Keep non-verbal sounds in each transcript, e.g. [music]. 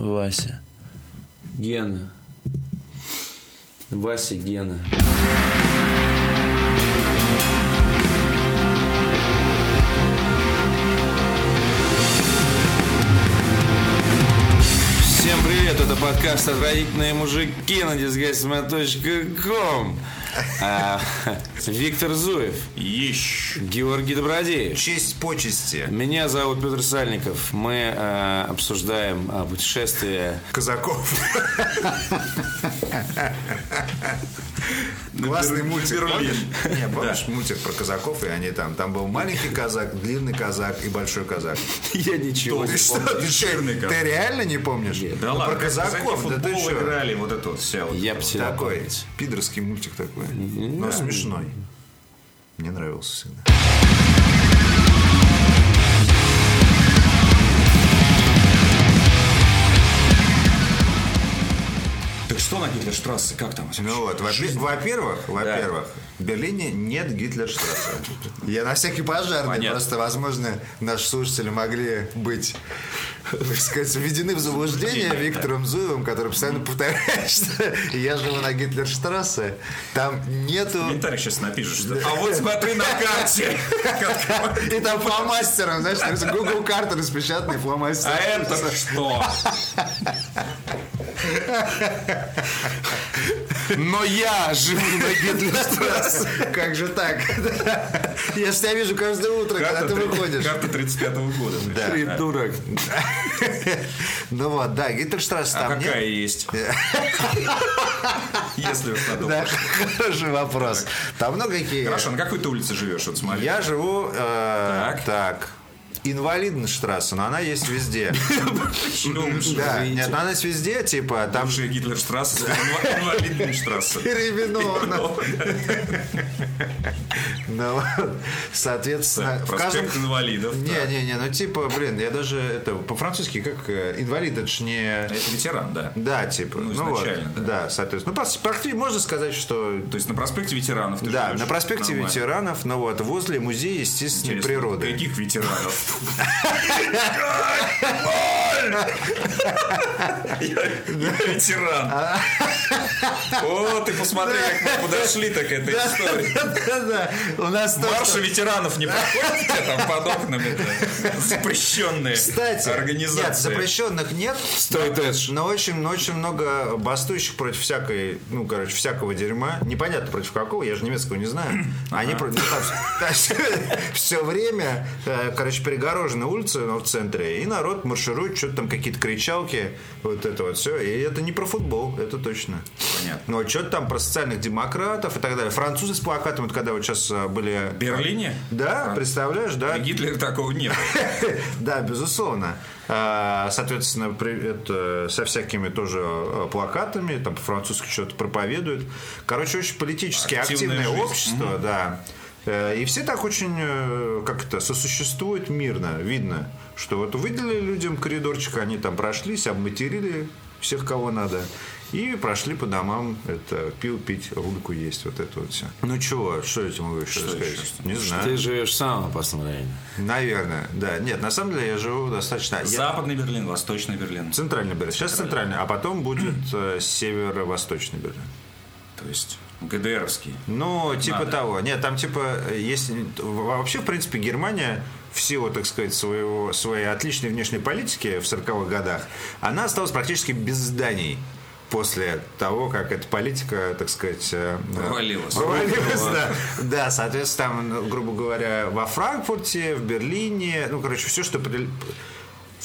Вася. Гена. Вася Гена. Всем привет, это подкаст «Отвратительные мужики» на disgustima.com. А, Виктор Зуев, Еще. Георгий Добродеев. Честь почести. Меня зовут Петр Сальников. Мы э, обсуждаем э, путешествие Казаков. Классный мультик. Не, помнишь мультик про казаков, и они там. Там был маленький казак, длинный казак и большой казак. Я ничего Ты не помню. ты, реально не помнишь? Да Ну, ладно, про казаков, в да ты футбол что? играли, вот это вот вся Я потерял Такой пидорский мультик такой. Но смешной. Мне нравился всегда. Что на Гитлерштрассе, как там? Ну вот, во- во-первых, во-первых, в Берлине нет Гитлерштрассе. Я на всякий пожарный, Понятно. просто, возможно, наши слушатели могли быть, так сказать, введены в заблуждение Виктором Зуевым, который постоянно повторяет, что я живу на Гитлерштрассе, там нету... Комментарий сейчас напишут, что а вот [laughs] смотри на карте. И там фломастером, знаешь, Google карта распечатанный фломастер. А это что? [laughs] Но я живу на Гитлерштрассе. Как же так? Я же тебя вижу каждое утро, когда ты выходишь. Карта 35-го года. Да. Придурок. Ну вот, да, Гитлерштрассе А там нет. какая есть? Если уж надо. Да, хороший вопрос. Там много какие. Хорошо, на какой ты улице живешь? Вот смотри. Я живу э, Так. Инвалиденштрассе, но она есть везде. [laughs] Да, нет, но она есть везде, типа, там Бывшая Гитлерштрассе, Инвалиденштрассе. переименовано. Ну, соответственно, в каждом... Инвалидов. Не-не-не, ну типа, блин, я даже это по-французски как э, инвалид, это ж не... Это ветеран, да. Да, типа, Ну, ну, изначально, да. да, соответственно. Ну, практически можно сказать, что То есть на проспекте ветеранов да, на проспекте ветеранов, ну вот, возле музея естественной Интересно, природы. Каких ветеранов? Я ветеран. О, ты посмотри, как мы подошли так к этой истории. У нас Марши ветеранов не проходят там под окнами запрещенные Кстати, организации. нет, запрещенных нет, Эдж. но очень, очень много бастующих против всякой, ну, короче, всякого дерьма. Непонятно против какого, я же немецкого не знаю. Они против... все время, э, короче, перегорожены улицы ну, в центре, и народ марширует, что-то там какие-то кричалки, вот это вот все. И это не про футбол, это точно. Понятно. Но что-то там про социальных демократов и так далее. Французы с плакатом, вот когда вот сейчас э, были... В Берлине? Да, представляешь, да? При Гитлере такого нет. [laughs] Да, безусловно. А, Соответственно, это со всякими тоже э, плакатами, там по-французски что-то проповедуют. Короче, очень политически активное общество, да. Э, И все так очень, э, как это, сосуществуют мирно. Видно, что вот выделили людям коридорчик, они там прошлись, обматерили всех, кого надо. И прошли по домам, это пил, пить, рульку есть, вот это вот все. Ну чего, что я тебе могу еще рассказать? Не знаю. Ты живешь в самом опасном районе. Наверное, да. Нет, на самом деле я живу достаточно... я- Западный Берлин, Восточный Берлин. Центральный Берлин. Сейчас центральный, а потом будет э, северо-восточный Берлин. То есть ГДРовский. Ну, типа Надо. того. Нет, там типа есть... Вообще, в принципе, Германия в силу, так сказать, своего, своей отличной внешней политики в 40-х годах, она осталась практически без зданий после того, как эта политика, так сказать... э, Провалилась. Провалилась, да. Да, соответственно, там, ну, грубо говоря, во Франкфурте, в Берлине, ну, короче, все, что...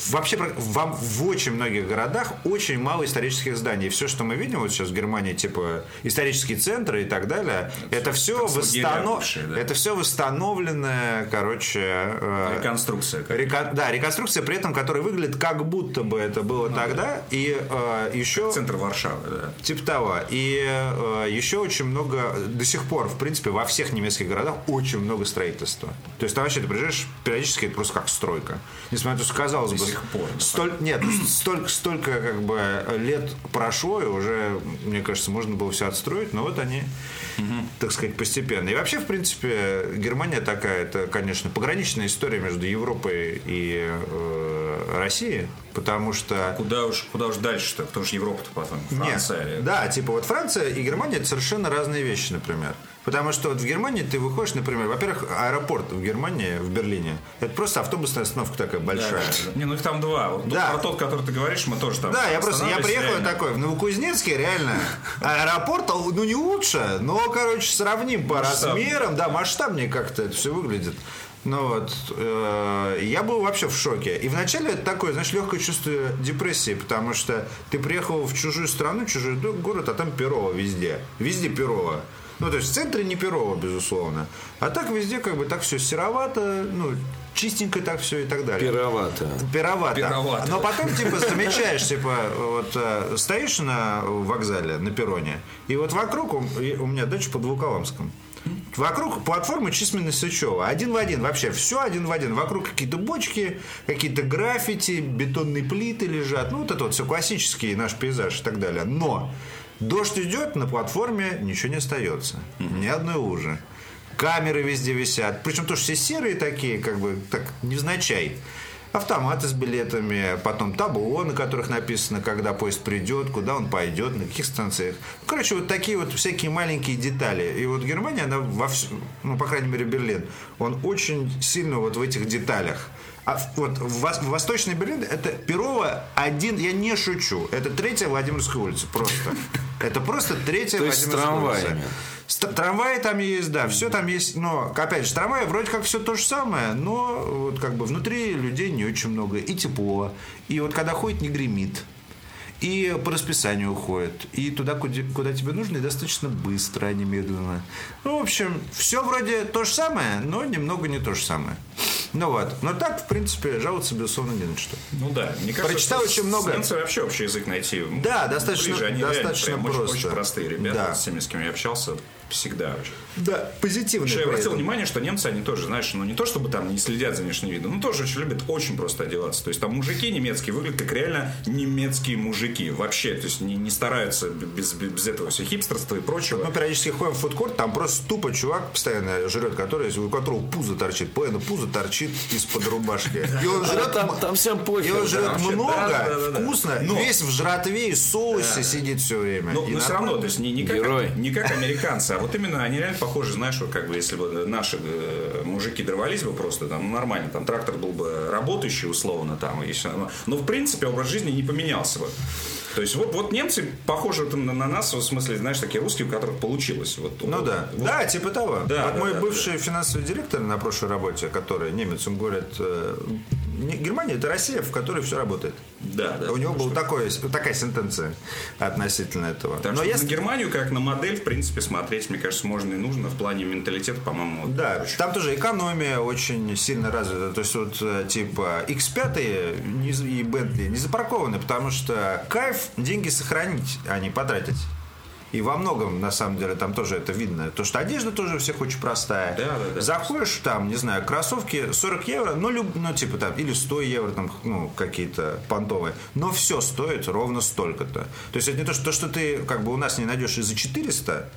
Вообще, вам в очень многих городах очень мало исторических зданий. Все, что мы видим вот сейчас в Германии, типа исторические центры и так далее, это, все как лагеря восстанов... бывшие, да. это все восстановленное, короче, э, Реконструкция. как- река- Да, реконструкция, при этом, которая выглядит как будто бы это было тогда, и э, еще Центр Варшавы, да. Типа того. И э, еще очень много, до сих пор, в принципе, во всех немецких городах очень много строительства. То есть там вообще ты приезжаешь, периодически это просто как стройка. Несмотря на то, что казалось бы... сих пор, столь- нет, столько, столько как бы лет прошло, и уже, мне кажется, можно было все отстроить, но вот они, так сказать, постепенно. И вообще, в принципе, Германия такая, это, конечно, пограничная история между Европой и э, России, потому что... Куда уж, куда уж дальше-то? Потому что Европа-то потом. Франция. Нет. Да, типа вот Франция и Германия это совершенно разные вещи, например. Потому что вот в Германии ты выходишь, например, во-первых, аэропорт в Германии, в Берлине, это просто автобусная остановка такая большая. Да. [laughs] Не, ну их там два. Вот Да. Про тот, который ты говоришь, мы тоже там Да, я просто я приехал реально. такой в Новокузнецке, реально. Аэропорт, ну не лучше, но, короче, сравним по размерам, да, масштабнее как-то это все выглядит. Ну вот, э, я был вообще в шоке. И вначале это такое, знаешь, легкое чувство депрессии, потому что ты приехал в чужую страну, чужой город, а там Перово везде. Везде Перово. Ну, то есть в центре не Перово, безусловно. А так везде как бы так все серовато, ну, чистенько так все и так далее. Пировато. Пировато. Пировато. Но потом, типа, замечаешь, типа, вот э, стоишь на вокзале, на перроне, и вот вокруг, у, меня дача под Волоколамском, Вокруг платформы численность Сычева. Один в один вообще. Все один в один. Вокруг какие-то бочки, какие-то граффити, бетонные плиты лежат. Ну, вот это вот все классический наш пейзаж и так далее. Но дождь идет, на платформе ничего не остается. Ни одной лужи. Камеры везде висят. Причем тоже все серые такие, как бы, так, невзначай. Автоматы с билетами, потом табло, на которых написано, когда поезд придет, куда он пойдет, на каких станциях. Ну, короче, вот такие вот всякие маленькие детали. И вот Германия, она во всем, ну, по крайней мере, Берлин, он очень сильно вот в этих деталях. А вот в, Вос- в Восточный Берлин это Перово один, я не шучу, это третья Владимирская улица, просто. Это просто третья Владимирская улица. Трамваи там есть, да, все там есть, но, опять же, трамваи вроде как все то же самое, но вот как бы внутри людей не очень много, и тепло, и вот когда ходит, не гремит, и по расписанию уходит, и туда, куда, куда тебе нужно, и достаточно быстро, а не медленно. Ну, в общем, все вроде то же самое, но немного не то же самое. Ну вот, но так, в принципе, жаловаться, безусловно, не на что. Ну да, мне кажется, Прочитал очень много. немцами вообще общий язык найти. Да, достаточно- ближе. Они достаточно реально прям очень- просто. Очень, простые ребята, Да. с теми, с кем я общался, всегда. Да, позитивно. Еще я обратил внимание, что немцы, они тоже, знаешь, ну не то чтобы там не следят за внешним видом, но тоже очень любят очень просто одеваться. То есть там мужики немецкие выглядят как реально немецкие мужики. Вообще, то есть не, не стараются без, без, без этого все хипстерства и прочего. Мы периодически ходим в фудкорт, там просто тупо чувак постоянно жрет, который, у которого пузо торчит, постоянно пузо торчит из-под рубашки. И он жрет, Там, там всем и похер. он жрет много, вкусно, Но- весь в жратве и соусе сидит все время. Ну, И все равно, то есть не, не, как, Герой. не как американцы, а вот именно они реально похожи, знаешь, вот как бы если бы наши э, мужики дрывались бы просто там ну, нормально, там трактор был бы работающий условно там, и всё равно. но в принципе образ жизни не поменялся бы. То есть вот, вот немцы похожи на, на нас, в смысле, знаешь, такие русские, у которых получилось. Вот, Ну вот- да, вот. да, типа того. Да, вот да, мой да, бывший финансовый директор на прошлой работе, который немец, он говорит, э, не- Германия это Россия, в которой все работает. Да, да. У него была такое, такая сентенция относительно этого. Так Но я на Германию как на модель, в принципе, смотреть, мне кажется, можно и нужно в плане менталитета, по-моему. вот Да, очень. там тоже экономия очень сильно развита. То есть вот э, типа X5 не за- и Bentley не запаркованы, потому что кайф деньги сохранить, а не потратить. И во многом, на самом деле, там тоже это видно. То, что одежда тоже у всех очень простая. Да, да, да. Заходишь, там, не знаю, кроссовки 40 евро, ну, люб- ну, типа там, или 100 евро, там, ну, какие-то понтовые. Но все стоит ровно столько-то. То есть это не то, что, то, что ты, как бы, у нас не найдешь и за 400,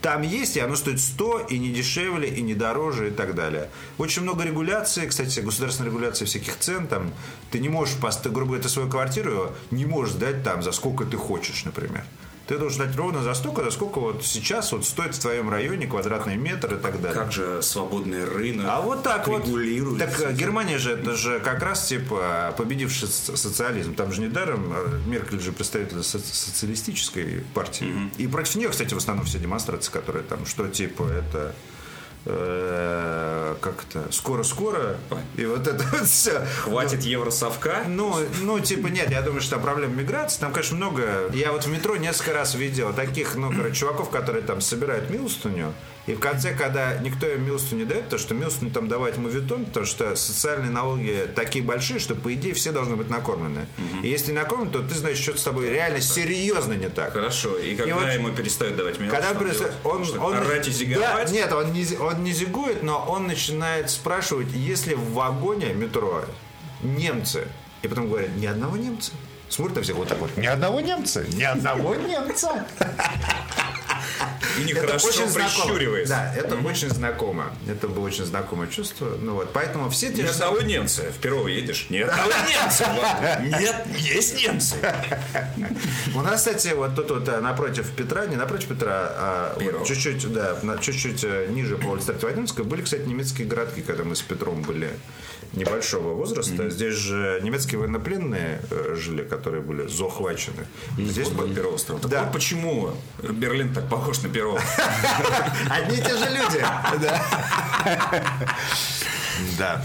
там есть, и оно стоит 100, и не дешевле, и не дороже, и так далее. Очень много регуляций, кстати, государственной регуляции всяких цен, там, ты не можешь, ты, грубо говоря, ты свою квартиру не можешь сдать там за сколько ты хочешь, например. Ты должен дать ровно за столько, за сколько вот сейчас вот стоит в твоем районе квадратный метр и так далее. Как же свободный рынок А вот так вот. регулирует. Так э, Германия же это же как раз типа победивший соци- социализм. Там же недаром э, Меркель же представитель со- социалистической партии. И против нее, кстати, в основном все демонстрации, которые там, что типа это э, как-то скоро-скоро. И вот это вот все. Хватит евросовка. Ну, ну, типа, нет, я думаю, что там проблема миграции. Там, конечно, много. Я вот в метро несколько раз видел таких, ну, короче, чуваков, которые там собирают милостыню. И в конце, когда никто им милостыню не дает, то что милостыню там давать мувитон, потому что социальные налоги такие большие, что, по идее, все должны быть накормлены. И если не накормлены, то ты знаешь, что с тобой реально серьезно не так. Хорошо. И когда вот- ему перестают давать мелочь, Когда что перест- делать? он, Что, он, орать и зиговать? Да, нет, он не, он не зигует, но он начинает спрашивать, если в вагоне метро немцы, и потом говорят, ни одного немца. Смотрят на всех вот так вот. Ни одного немца, ни одного немца. [laughs] И Это нехорошо очень знакомо. прищуриваясь. Да, это очень знакомо. Это было очень знакомое чувство. Ну вот, поэтому все те Ни одного немца. В Перово едешь? Ни одного немца. Нет, есть немцы. У нас, кстати, вот тут вот э, напротив Петра, не напротив Петра, а чуть-чуть, да, чуть-чуть э, ниже по улице Владимирской были, кстати, немецкие городки, когда мы с Петром были небольшого возраста. Здесь же немецкие военнопленные э, жили, которые были захвачены. Здесь Вот бы- Перово строил. Так Да. вот почему Берлин так похож на Перово. [laughs] Одни и те же люди. Да. Да.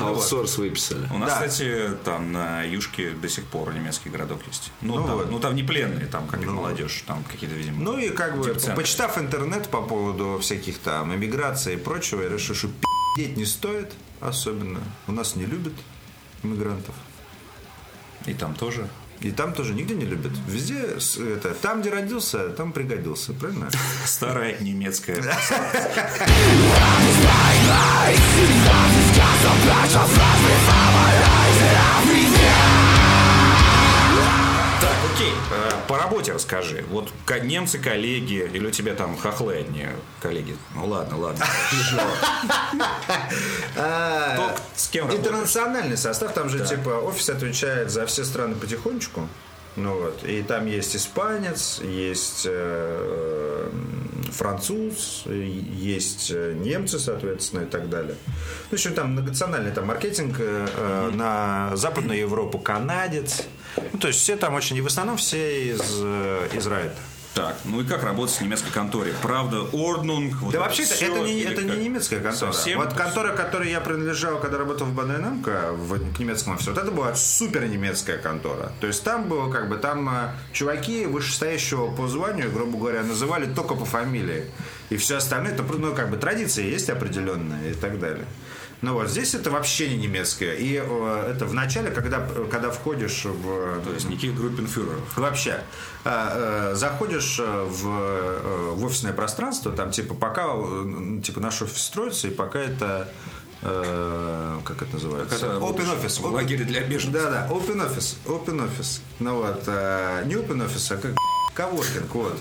Аутсорс выписали. У нас, Да. кстати, там на Юшке до сих пор немецкий городок есть. Ну, Ну там, вот. ну там не пленные, там как молодежь, там какие-то, видимо. Ну и как бы, почитав интернет по поводу всяких там иммиграции и прочего, я решил, что пи***ть не стоит особенно. У нас не любят иммигрантов. И там тоже. И там тоже нигде не любят. Везде это, там, где родился, там пригодился, правильно? Старая немецкая. [laughs] работе расскажи. Вот немцы коллеги, или у тебя там хохлы одни коллеги? Ну ладно, ладно. С кем? Интернациональный состав, там же типа офис отвечает за все страны потихонечку. Ну вот, и там есть испанец, есть э, француз, есть э, немцы, соответственно, и так далее. Ну, еще там многонациональный там маркетинг э, э, на Западную Европу канадец. Ну, то есть все там очень, и в основном все из э, Израиля. Так, ну и как работать с немецкой конторе? Правда, Орднунг? вот Да это вообще всё, это, не, это не немецкая контора. Совсем? Вот контора, к которой я принадлежал, когда работал в БННМК, в к немецком офисе, вот это была супер немецкая контора. То есть там было как бы, там э, чуваки вышестоящего по званию, грубо говоря, называли только по фамилии. И все остальное, это ну, как бы традиции есть определенные и так далее. Ну вот здесь это вообще не немецкое. И э, это в начале, когда, когда входишь в... То есть никаких группенфюреров. Вообще, э, э, заходишь э, в, в офисное пространство, там типа пока типа наш офис строится, и пока это как это называется? Как это open office. в лагере для беженцев. Да, да, open office, open office. Ну вот, э, не open office, а как коворкинг, вот.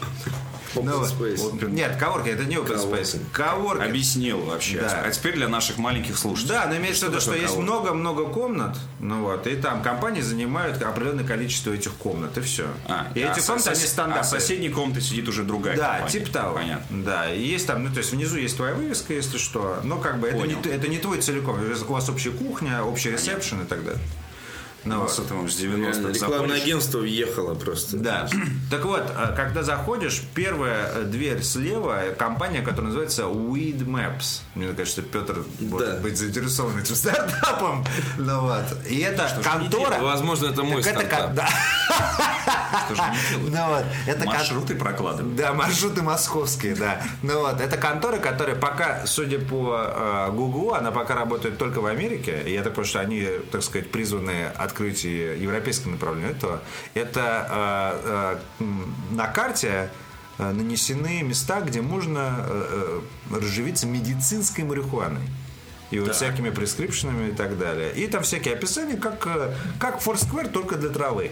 Open вот. space. Нет, коворкинг это не open space. Коворкинг. Объяснил вообще. Да. А теперь для наших маленьких слушателей. Да, но имеется в виду, что такое есть много-много комнат, ну вот, и там компании занимают определенное количество этих комнат, и все. А, и а эти комнаты, они сос- стандартные. А в соседней комнате сидит уже другая Да, компания. типа того. Понятно. Да, и есть там, ну то есть внизу есть твоя вывеска, если что, но как бы это не, это не твой целиком. У вас общая кухня, общий ресепшн и так далее. Ну, вот. С этого с 90-х Рекламное агентство въехало просто. Да. [clears throat] Так вот, а, когда заходишь, первая э, дверь слева э, компания, которая называется Weed Maps. Мне кажется, что Петр может быть заинтересован этим [laughs] стартапом. Ну вот. И это контора. Возможно, это мой стартап. [laughs] кон- да. Что же они делают? Ну вот. Это Маршруты прокладывают. Да, маршруты московские, да. Ну вот, это контора, которая пока, судя по э, Гуглу, она пока работает только в Америке. И я так понимаю, что они, так сказать, призваны открыть европейское направление этого. Это э, э, на карте нанесены места, где можно разживиться медицинской марихуаной. И вот всякими прескрипшенами и так далее. И там всякие описания, как, как Foursquare, только для травы.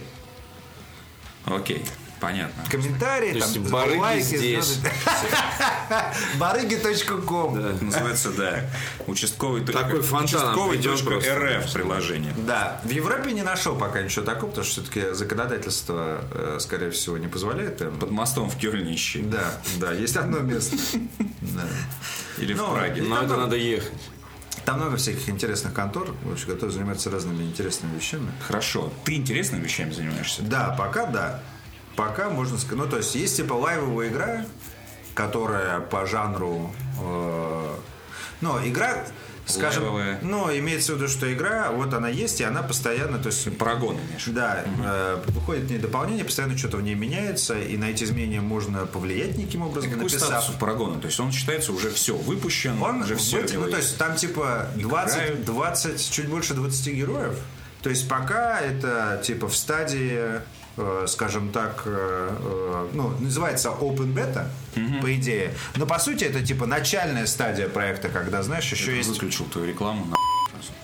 Окей, понятно. Комментарии, То есть там, барыги лайки, здесь. [laughs] Барыги.ком. Это называется, да, участковый Такой фонтаном участковый. РФ приложение. Да, в Европе не нашел пока ничего такого, потому что все-таки законодательство, э, скорее всего, не позволяет им. Под мостом в Кёльне ищи. Да, да, есть одно место. [laughs] Да. Или Ну, в Праге. Но это надо ехать. Там много всяких интересных контор, в общем, которые занимаются разными интересными вещами. Хорошо. Ты интересными вещами занимаешься? Да, пока да. Пока можно сказать. Ну, то есть, есть типа лайвовая игра, которая по жанру. э, ну, игра, скажем. Лайвовая. Ну, имеется в виду, что игра, вот она есть, и она постоянно, то есть. Парагон имеешь? Да, э, выходит в ней дополнение, постоянно что-то в ней меняется, и на эти изменения можно повлиять неким образом, Какой написав. статус у Парагона? То есть он считается уже все, выпущен, Он уже все. быть- ну, то есть там типа 20, Играют. 20, чуть больше 20 героев. То есть пока это типа в стадии, скажем так, э, э, ну, называется open beta, по идее. Но по сути это типа начальная стадия проекта, когда, знаешь, еще есть... выключил твою рекламу. на-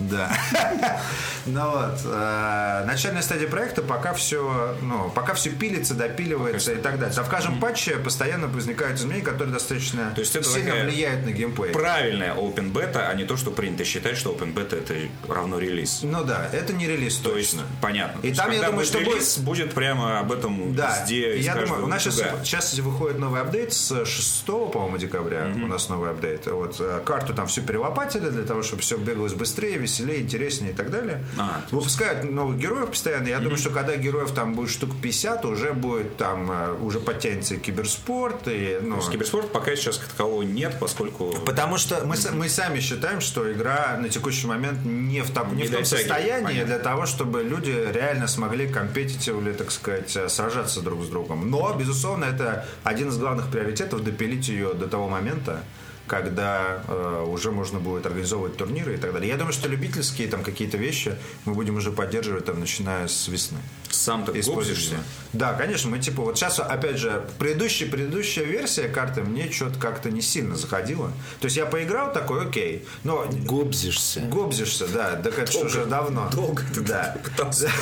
Да. [laughs] Ну вот, э, начальная стадия проекта пока все, ну, пока все пилится, допиливается и так далее. А в каждом патче постоянно возникают изменения, которые достаточно сильно влияют на геймплей. Правильная open beta, а не то, что принято считать, что open beta это равно релиз. Ну да, это не релиз То есть, точно. понятно. И там, я думаю, что релиз, будет прямо об этом Да, везде. я думаю, у нас сейчас выходит новый апдейт с 6, по-моему, декабря. У нас новый апдейт. Вот э, карту там все перелопатили для того, чтобы все бегалось быстрее, веселее, интереснее и так далее. А, Выпускают новых героев постоянно. Я думаю, что когда героев там будет штук 50, уже будет там э, уже подтянется и киберспорт и ну, То есть киберспорт пока сейчас такового нет, поскольку Потому что мы, мы сами считаем, что игра на текущий момент не в, так- не Не в том дотягивает, состоянии понятно. для того, чтобы люди реально смогли компетитивно, так сказать, сражаться друг с другом. Но, безусловно, это один из главных приоритетов допилить ее до того момента, когда э, уже можно будет организовывать турниры и так далее. Я думаю, что любительские там какие-то вещи мы будем уже поддерживать там, начиная с весны. Сам ты Используешься. Да, конечно, мы типа вот сейчас, опять же, предыдущая, предыдущая версия карты мне что-то как-то не сильно заходила. То есть я поиграл такой, окей, но Гобзишься. гобзишься, да, так это ж уже давно. Долго ты да. пытался. [laughs]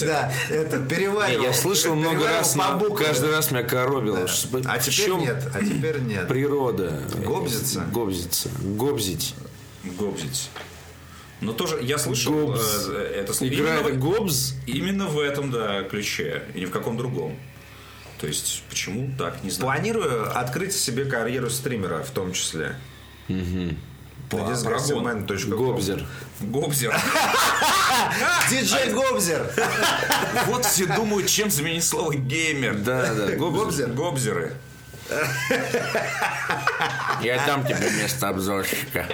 Да, это переваривал. Я слышал много раз, каждый раз меня коробило. А теперь нет, а теперь нет. Природа. Гобзиться? Гобзиться. Гобзить. Гобзить. Но тоже я слышал Гобз. э, это слово. Игра Именно гобз. Именно в этом, да, ключе. И ни в каком другом. То есть, почему так, не знаю. Планирую открыть себе карьеру стримера в том числе. Угу. Гобзер. Гобзер. [laughs] Диджей Гобзер. Вот все думают, чем заменить слово геймер. Да, да. [laughs] Гобзер. Гобзеры. [laughs] Я дам тебе место обзорщика.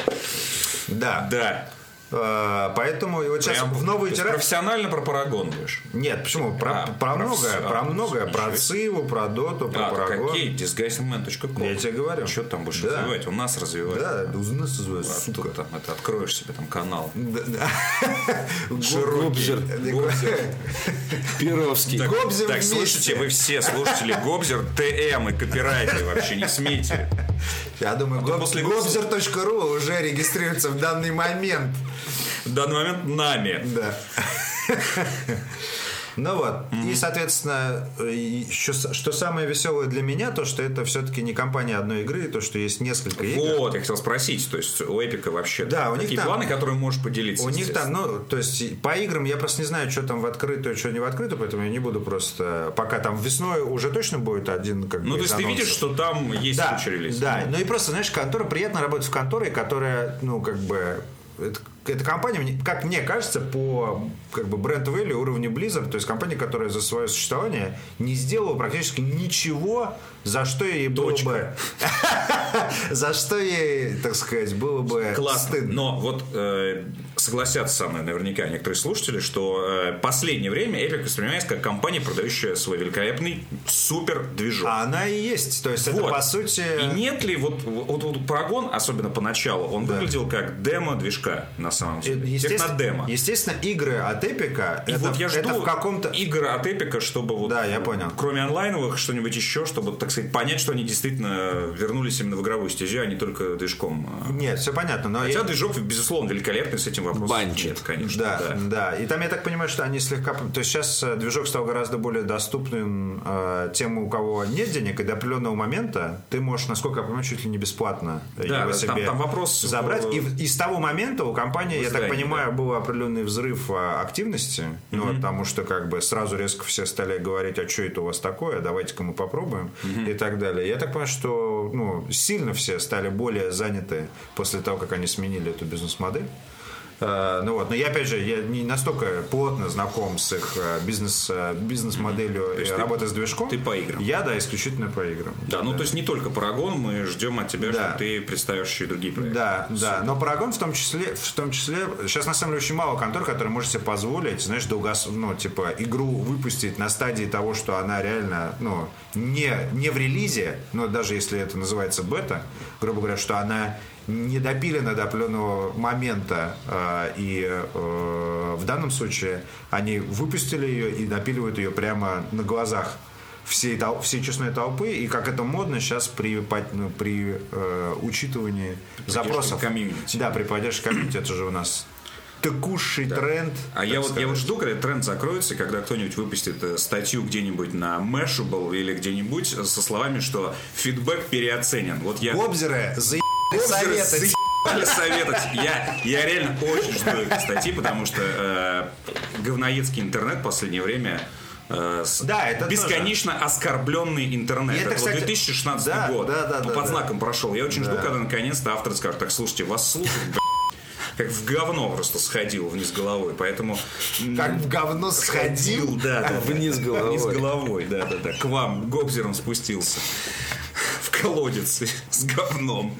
Да. Да. Э, Поэтому и вот сейчас Прям, в есть итерацию... профессионально про Парагон будешь. Нет, почему? Про, А, про про многое, про многое. Про. Циву, про Доту, про А, Парагон. окей, disguiseman.com. Я тебе говорю. Что там будешь Да. развивать? У нас развивать. Да, да, у нас называют, А сука. тут там, это откроешь себе там канал. [laughs] Гобзер. Перовский. Так, Гобзер так, слушайте, вы все слушатели Гобзер, ТМ и копирайты вообще не смейте. Я думаю, то гоб- после gobzer.ru уже регистрируется в данный момент. В данный момент нами. Да. Ну вот. И, соответственно, э, еще что самое веселое для меня, то, что это все-таки не компания одной игры, то, что есть несколько игр. Вот, я хотел спросить, то есть у Эпика вообще Да, у них такие там- планы, которые можешь поделиться. У них там, ну, то есть по играм я просто не знаю, что там в открытую, что не в открытую, поэтому я не буду просто... Пока там весной уже точно будет один как Ну, бы, то есть ты видишь, что там есть да, куча релизов. Да, ну и просто, знаешь, контора, приятно работать в конторе, которая, ну, как бы, это, эта компания, как мне кажется, по как бы бренд value уровня Blizzard, то есть компания, которая за свое существование не сделала практически ничего, за что ей было Точка. бы... [laughs] За что ей, так сказать, было бы Классно. Но вот э, согласятся со мной наверняка некоторые слушатели, что э, последнее время Epic воспринимается как компания, продающая свой великолепный супер движок. А она и есть. То есть это, Вот. по сути... И нет ли вот, вот, вот Парагон, особенно поначалу, он Да. выглядел как демо движка на самом Э, деле. Естественно, Технодемо. естественно, игры от Эпика И это, вот я жду это в каком-то... игр от Эпика, чтобы вот, Да, я понял. кроме онлайновых, что-нибудь еще, чтобы, так сказать, понять, что они действительно вернулись именно в игровую стезю, а не только движком. Нет, все понятно, но... Хотя я- движок, безусловно, великолепный, с этим вопросом Банчит. нет, конечно. Да, да. да, И там я так понимаю, что они слегка... То есть сейчас э, движок стал гораздо более доступным э, тем, у кого нет денег, и до определенного момента ты можешь, насколько я понимаю, чуть ли не бесплатно Да, его да, себе там- там вопрос забрать. в- И, и с того момента у компании, я так понимаю, был определенный взрыв э, активности, ну, потому что как бы сразу резко все стали говорить, а что это у вас такое, давайте-ка мы попробуем и так далее. Я так понимаю, что ну, сильно все стали более заняты после того, как они сменили эту бизнес-модель. Э, Ну вот, но я опять же, я не настолько плотно знаком с их э, бизнес, э, бизнес-моделью есть и ты- работы с движком. ты по играм. Я, да, исключительно по играм. Да, ну то есть не только Парагон, мы ждем от тебя, Да. что ты представишь еще и другие проекты. Да, да. Но Парагон в том числе, в том числе, сейчас на самом деле очень мало контор, которые может себе позволить, знаешь, долгос, ну, типа, игру выпустить на стадии того, что она реально, ну, не, не в релизе, но даже если это называется бета, грубо говоря, что она не допилена до определенного момента, э, и э, в данном случае они выпустили ее и допиливают ее прямо на глазах всей, тол- всей честной толпы, и как это модно сейчас при, ну, при э, учитывании запросов. комьюнити. Да, при поддержке комьюнити, это же у нас текущий тренд. А я вот, я вот жду, когда тренд закроется, когда кто-нибудь выпустит э, статью где-нибудь на Mashable или где-нибудь со словами, что фидбэк переоценен. Вот я... Гобзеры, заебали Заебали советовать. Я, я реально очень жду этой статьи, потому что э, говноедский интернет в последнее время э, с- Да, это бесконечно оскорбленный интернет. И это, это, вот кстати, 2016 да, год. да, да, Ну, да, под да. знаком прошел. Я очень жду, Да. когда наконец-то автор скажет, так, слушайте, вас слушают, как в говно просто сходил вниз головой. Поэтому... Как в говно сходил. да, да, Вниз головой. Вниз головой, да, да, да. К вам гобзером спустился. В колодец с говном.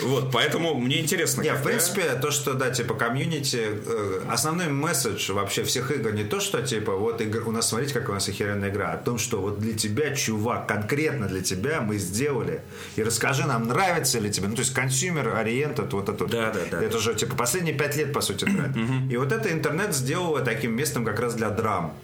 Вот, поэтому мне интересно. Не, в принципе, то, что, да, типа, комьюнити, э, основной месседж вообще всех игр не то, что, типа, вот у нас, смотрите, какая у нас охеренная игра, а о том, что вот для тебя, чувак, конкретно для тебя мы сделали, и расскажи нам, нравится ли тебе, ну, то есть, consumer oriented, вот это. Да, да, да. Это же, типа, последние пять лет, по сути, тренд. И вот это интернет сделало таким местом как раз для драм.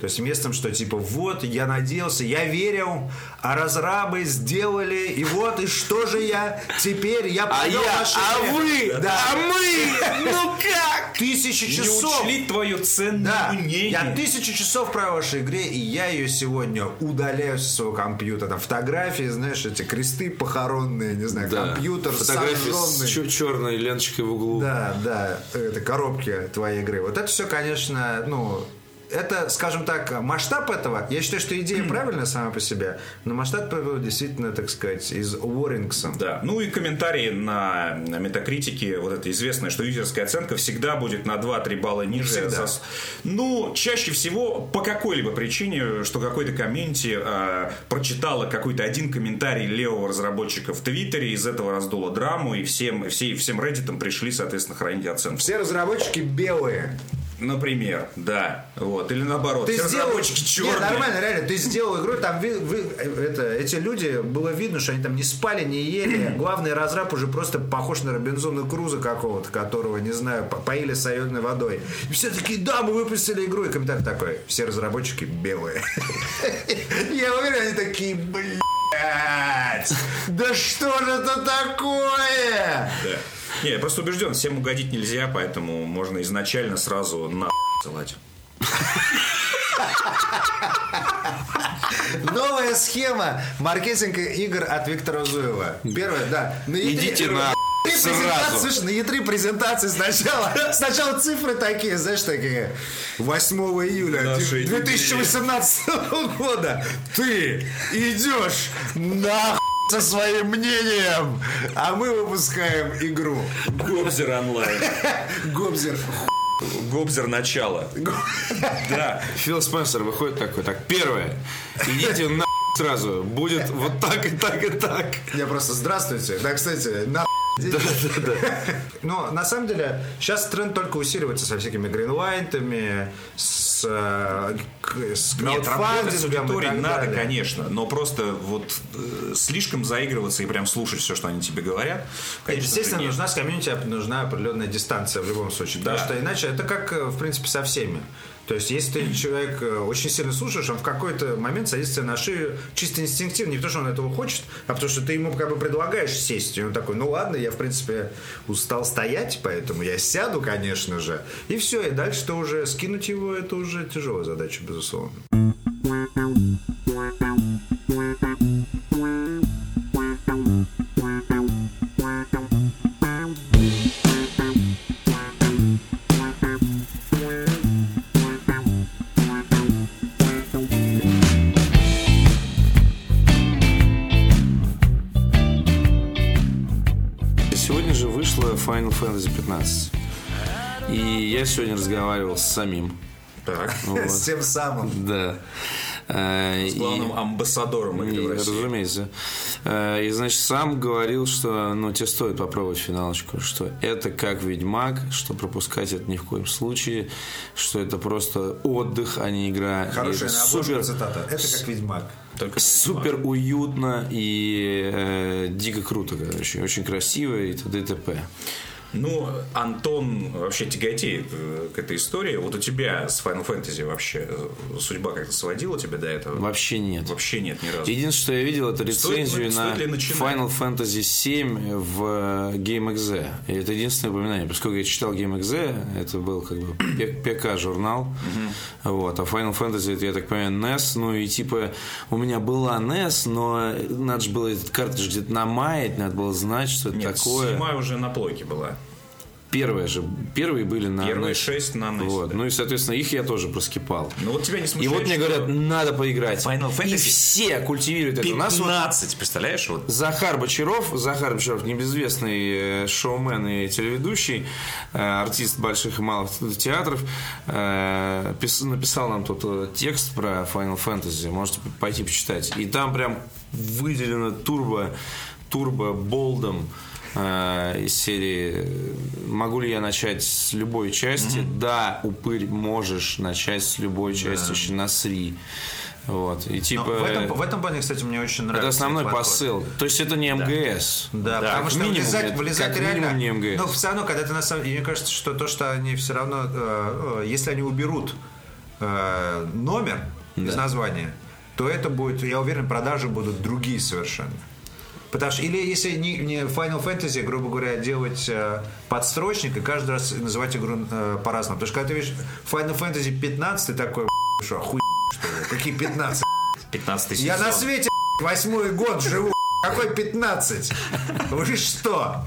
То есть местом, что типа вот, я надеялся, я верил, а разрабы сделали, и вот, и что же я теперь, я А провел я, ваши а вы, Да. а мы, ну [laughs] как? Тысячи Не часов. учли твое ценное Да, мнение. я тысячу часов в вашей игре, и я ее сегодня удаляю со своего компьютера. Фотографии, знаешь, эти кресты похоронные, не знаю, Да. компьютер Фотографии с сожженный. черной ленточкой в углу. Да, да, это коробки твоей игры. Вот это все, конечно, ну, это, скажем так, масштаб этого, я считаю, что идея правильная сама по себе, но масштаб этого действительно, так сказать, из Уоррингсон. Да. Ну и комментарии на, на метакритике, вот это известное, что юзерская оценка всегда будет на 2-3 балла ниже. Всегда. За- Ну, чаще всего по какой-либо причине, что какой-то комьюнити э, прочитала какой-то один комментарий левого разработчика в Твиттере, из этого раздуло драму, и всем, все, всем реддитам пришли, соответственно, хранить оценку. Все разработчики белые. Например, да. Вот. Или наоборот, Ты все сделал... разработчики черные. Нет, нормально, реально. Ты сделал игру, там ви- вы- это, эти люди, было видно, что они там не спали, не ели. [clears throat] Главный разраб уже просто похож на Робинзона Круза какого-то, которого, не знаю, по- поили соленой водой. И все такие, да, мы выпустили игру. И комментарий такой, все разработчики белые. [laughs] Я уверен, они такие, блядь, да что же это такое? Да. Не, я просто убежден, всем угодить нельзя, поэтому можно изначально сразу на ссылать. Новая схема маркетинга игр от Виктора Зуева. Первое, да. На E3 Идите на сразу. слушай, на E3 презентации сначала. Сначала цифры такие, знаешь, такие. 8 июля Нашей 2018 года ты идешь нахуй со своим мнением, а мы выпускаем игру. Гобзер онлайн. [laughs] Гобзер. Гобзер начало. Да. Фил Спенсер выходит такой, так, первое, идите на сразу, будет вот так и так и так. Я просто здравствуйте. Да, кстати, на [laughs] Но на самом деле сейчас тренд только усиливается со всякими гринлайтами, с, э, к- с Нет, работать с аудиторией надо, далее. конечно, но просто вот э, слишком заигрываться и прям слушать все, что они тебе говорят. Конечно, Естественно, нет. нужна с комьюнити нужна определенная дистанция в любом случае. Потому Да. что иначе это как, э, в принципе, со всеми. То есть, если ты человек э, очень сильно слушаешь, он в какой-то момент садится на шею чисто инстинктивно. Не потому, что он этого хочет, а потому, что ты ему как бы предлагаешь сесть. И он такой, ну ладно, я, в принципе, устал стоять, поэтому я сяду, конечно же. И все, и дальше-то уже скинуть его, это уже тяжелая задача, безусловно. Сегодня разговаривал с самим. Так. Вот. [laughs] С тем самым. Да. Э, С и- главным амбассадором игры И, в России. разумеется. Э, И, значит, сам говорил, что ну, тебе стоит попробовать финалочку, что это как Ведьмак, что пропускать это ни в коем случае, что это просто отдых, а не игра. И Хорошая супер, цитата. Это как Ведьмак. Только супер уютно и э, дико круто, короче. Очень красиво и т.д. и т.п. Ну, Антон вообще тяготеет э, к этой истории. Вот у тебя с Final Fantasy вообще э, судьба как-то сводила тебя до этого? Вообще нет. Вообще нет ни разу. Единственное, что я видел, это Стоит- рецензию стоит на начинать? Final Fantasy 7 в э, GameXZ. И это единственное упоминание. Поскольку я читал GameXZ, это был как бы ПК-журнал. Вот. А Final Fantasy, это, я так понимаю, NES. Ну и типа у меня была NES, но надо же было этот картридж где-то намаять, надо было знать, что это Нет, такое. седьмая уже на плойке была. Первые же, первые были на Первые NES. шесть на NES, Вот. да. Ну и, соответственно, их я тоже проскипал. Ну вот тебя не И смущает, вот мне что говорят, надо поиграть. Final И Fantasy все культивируют это. У нас вот 15, представляешь? Вот Захар Бочаров, Захар Бочаров, небезвестный э, шоумен и телеведущий, э, артист больших и малых театров, э, пис- написал нам тут э, текст про Final Fantasy, можете пойти почитать. И там прям выделено турбо, турбо болдом э, из серии э, «Могу ли я начать с любой части?» Да, упырь, можешь начать с любой части, еще насри. Вот. И Но типа... в, этом, в этом плане, кстати, мне очень нравится. Это основной посыл. То есть это не МГС. Да, Да, потому как что минимум влезать, влезать как реально... не МГС. Но все равно, когда ты на самом деле... Мне кажется, что то, что они все равно... э, э, если они уберут э, номер из названия, то это будет, я уверен, продажи будут другие совершенно. Потому что, или если не, не Final Fantasy, грубо говоря, делать э, подстрочник и каждый раз называть игру э, по-разному. Потому что когда ты видишь Final Fantasy 15, ты такой, что, хуй, что ли? Какие 15? 15 тысяч. Я на свете восьмой год живу. Какой 15? Вы что?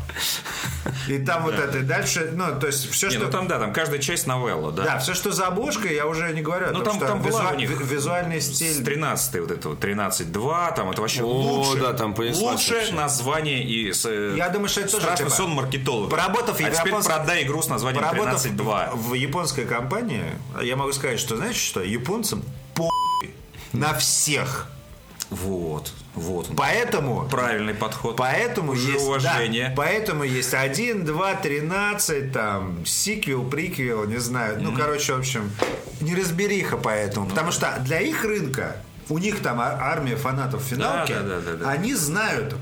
И там вот это, и дальше, ну, то есть все, Не, что... ну там, да, там каждая часть новелла, да. Да, все, что за обложкой, я уже не говорю Ну, там- что там них визуальный С стиль. 13 вот это вот, 13.2, там это вообще О, лучше, да, там вообще. название и с, э, Я думаю, что это тоже, страшный типа, сон маркетолога. поработав а теперь продай игру с названием Поработав 13.2. в японской компании, я могу сказать, что, знаете что, японцам по на всех. Вот, вот он. Поэтому Правильный подход. Поэтому Уже есть, уважение. да, поэтому есть 1, 2, 13, там, сиквел, приквел, не знаю. Ну, короче, в общем, неразбериха поэтому. Потому что для их рынка, у них там а- армия фанатов финалки, Да, да, да, да, да. они знают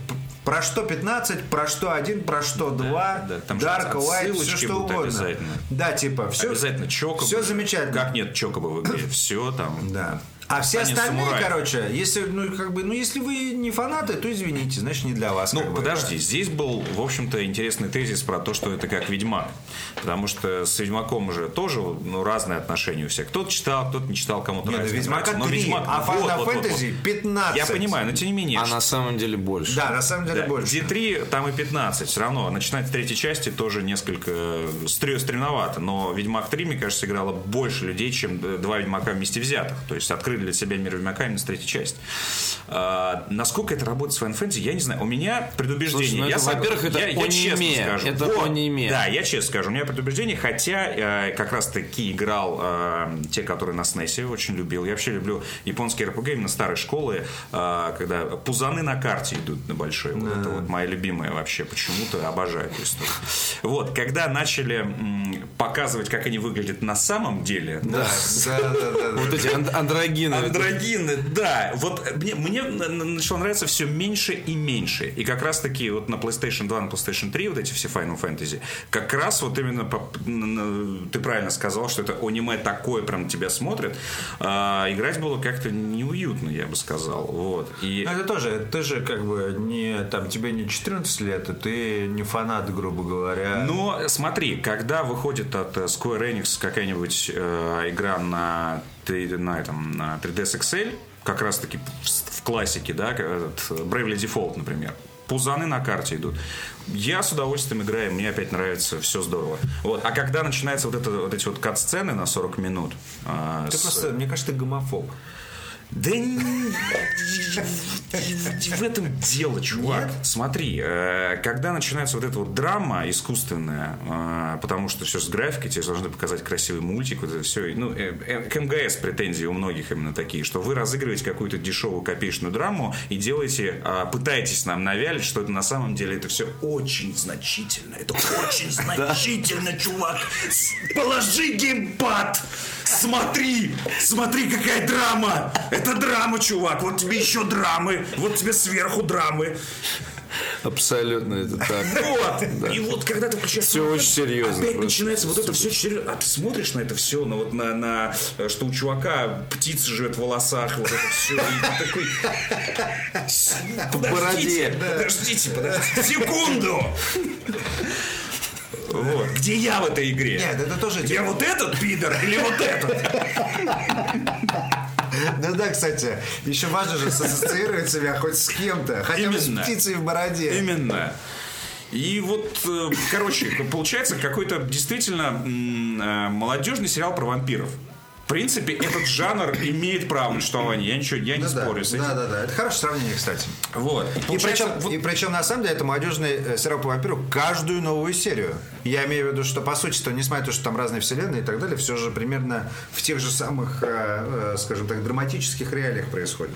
про что 15, про что 1, про что 2, да, там Dark, Light, все что угодно. Да, типа, все, Обязательно Чокоба. все замечательно. Как нет Чокоба в игре? Все там. Да. А все остальные, самураев. короче, если, ну, как бы, ну, если вы не фанаты, то извините, значит, не для вас. Ну, как бы. подожди, здесь был, в общем-то, интересный тезис про то, что это как Ведьмак. Потому что с Ведьмаком уже тоже ну, разные отношения у всех. Кто-то читал, кто-то не читал, кому-то нравится. Ведьмака. Но 3, Ведьмак, а вот, Final вот, вот, вот. Fantasy 15. Я понимаю, но тем не менее. А на самом деле больше. Да, на самом деле Да, больше. Где 3, там и 15. Все равно. Начинать с третьей части тоже несколько стре- стреновато. Но Ведьмак 3, мне кажется, сыграло больше людей, чем э, два Ведьмака вместе взятых. То есть открыли для себя мир Ведьмака именно с третьей части. А, насколько это работает с Final Fantasy, я не знаю. У меня предубеждение. Слушай, ну я это, во-первых, это я, я честно скажу. Это Вот. аниме. Да, я честно скажу. У меня предубеждение, хотя э, как раз-таки играл э, те, которые на SNES, очень любил. Я вообще люблю японские RPG именно старой школы, э, когда пузаны на карте идут на большой. Вот это вот моя любимая вообще. Почему-то обожаю эту историю. Вот, когда начали м, показывать, как они выглядят на самом деле, Да, [laughs] да, да, да, да. Вот эти анд- андрогины. Андрогины, да. Вот мне, мне на- начало нравиться все меньше и меньше. И как раз таки вот на PlayStation 2, на PlayStation 3, вот эти все Final Fantasy, как раз вот именно по- ты правильно сказал, что это аниме такое прям тебя смотрит. А, играть было как-то неуютно, я бы сказал. Вот. И Ну, это тоже, ты же как бы не, там, тебе не 14 лет, и ты не фанат, грубо говоря. Но смотри, когда выходит от э, Square Enix какая-нибудь э, игра на, 3D на, этом, на 3ds XL, как раз таки в, в классике, да, этот Bravely Default, например, пузаны на карте идут. Я с удовольствием играю, мне опять нравится, все здорово. Вот. А когда начинаются вот, это, вот эти вот кат-сцены на 40 минут, э, ты с- просто, мне кажется, ты гомофоб. Да в этом дело, чувак. Смотри, э, когда начинается вот эта вот драма искусственная, э, потому что все с графикой, тебе должны показать красивый мультик, вот это все. Ну, э, к МГС претензии у многих именно такие, что вы разыгрываете какую-то дешевую копеечную драму и делаете, а, пытаетесь нам навялить, что это на самом деле это все очень значительно. Это очень [laughs] значительно, чувак. Положи геймпад! Смотри! Смотри, какая драма! Это драма, чувак! Вот тебе еще драмы! Вот тебе сверху драмы! Абсолютно, это так. Вот. И вот когда ты включаешь... Всё очень серьезно Опять просто. начинается вот это все серьезно. А ты смотришь на это все, на вот на, на что у чувака птица живет в волосах, вот это все. И ты такой... Подождите, бороде. подождите, подождите. Секунду! Вот. Где я в этой игре? Нет, это тоже Я типа- вот этот пидор или вот этот? Ну да, кстати, еще важно же ассоциировать себя хоть с кем-то, хотя бы с птицей в бороде. Именно. И вот, э, короче, получается какой-то действительно э, молодежный сериал про вампиров. В принципе, этот жанр имеет право на существование. Я ничего, я не Ну да, спорю с этим. да, да, да. Это хорошее сравнение, кстати. Вот. И Получается, причем, вот- и причем, на самом деле, это молодежный э, сериал по вампиру каждую новую серию. Я имею в виду, что, по сути, то, несмотря на то, что там разные вселенные и так далее, все же примерно в тех же самых, э, э, скажем так, драматических реалиях происходит.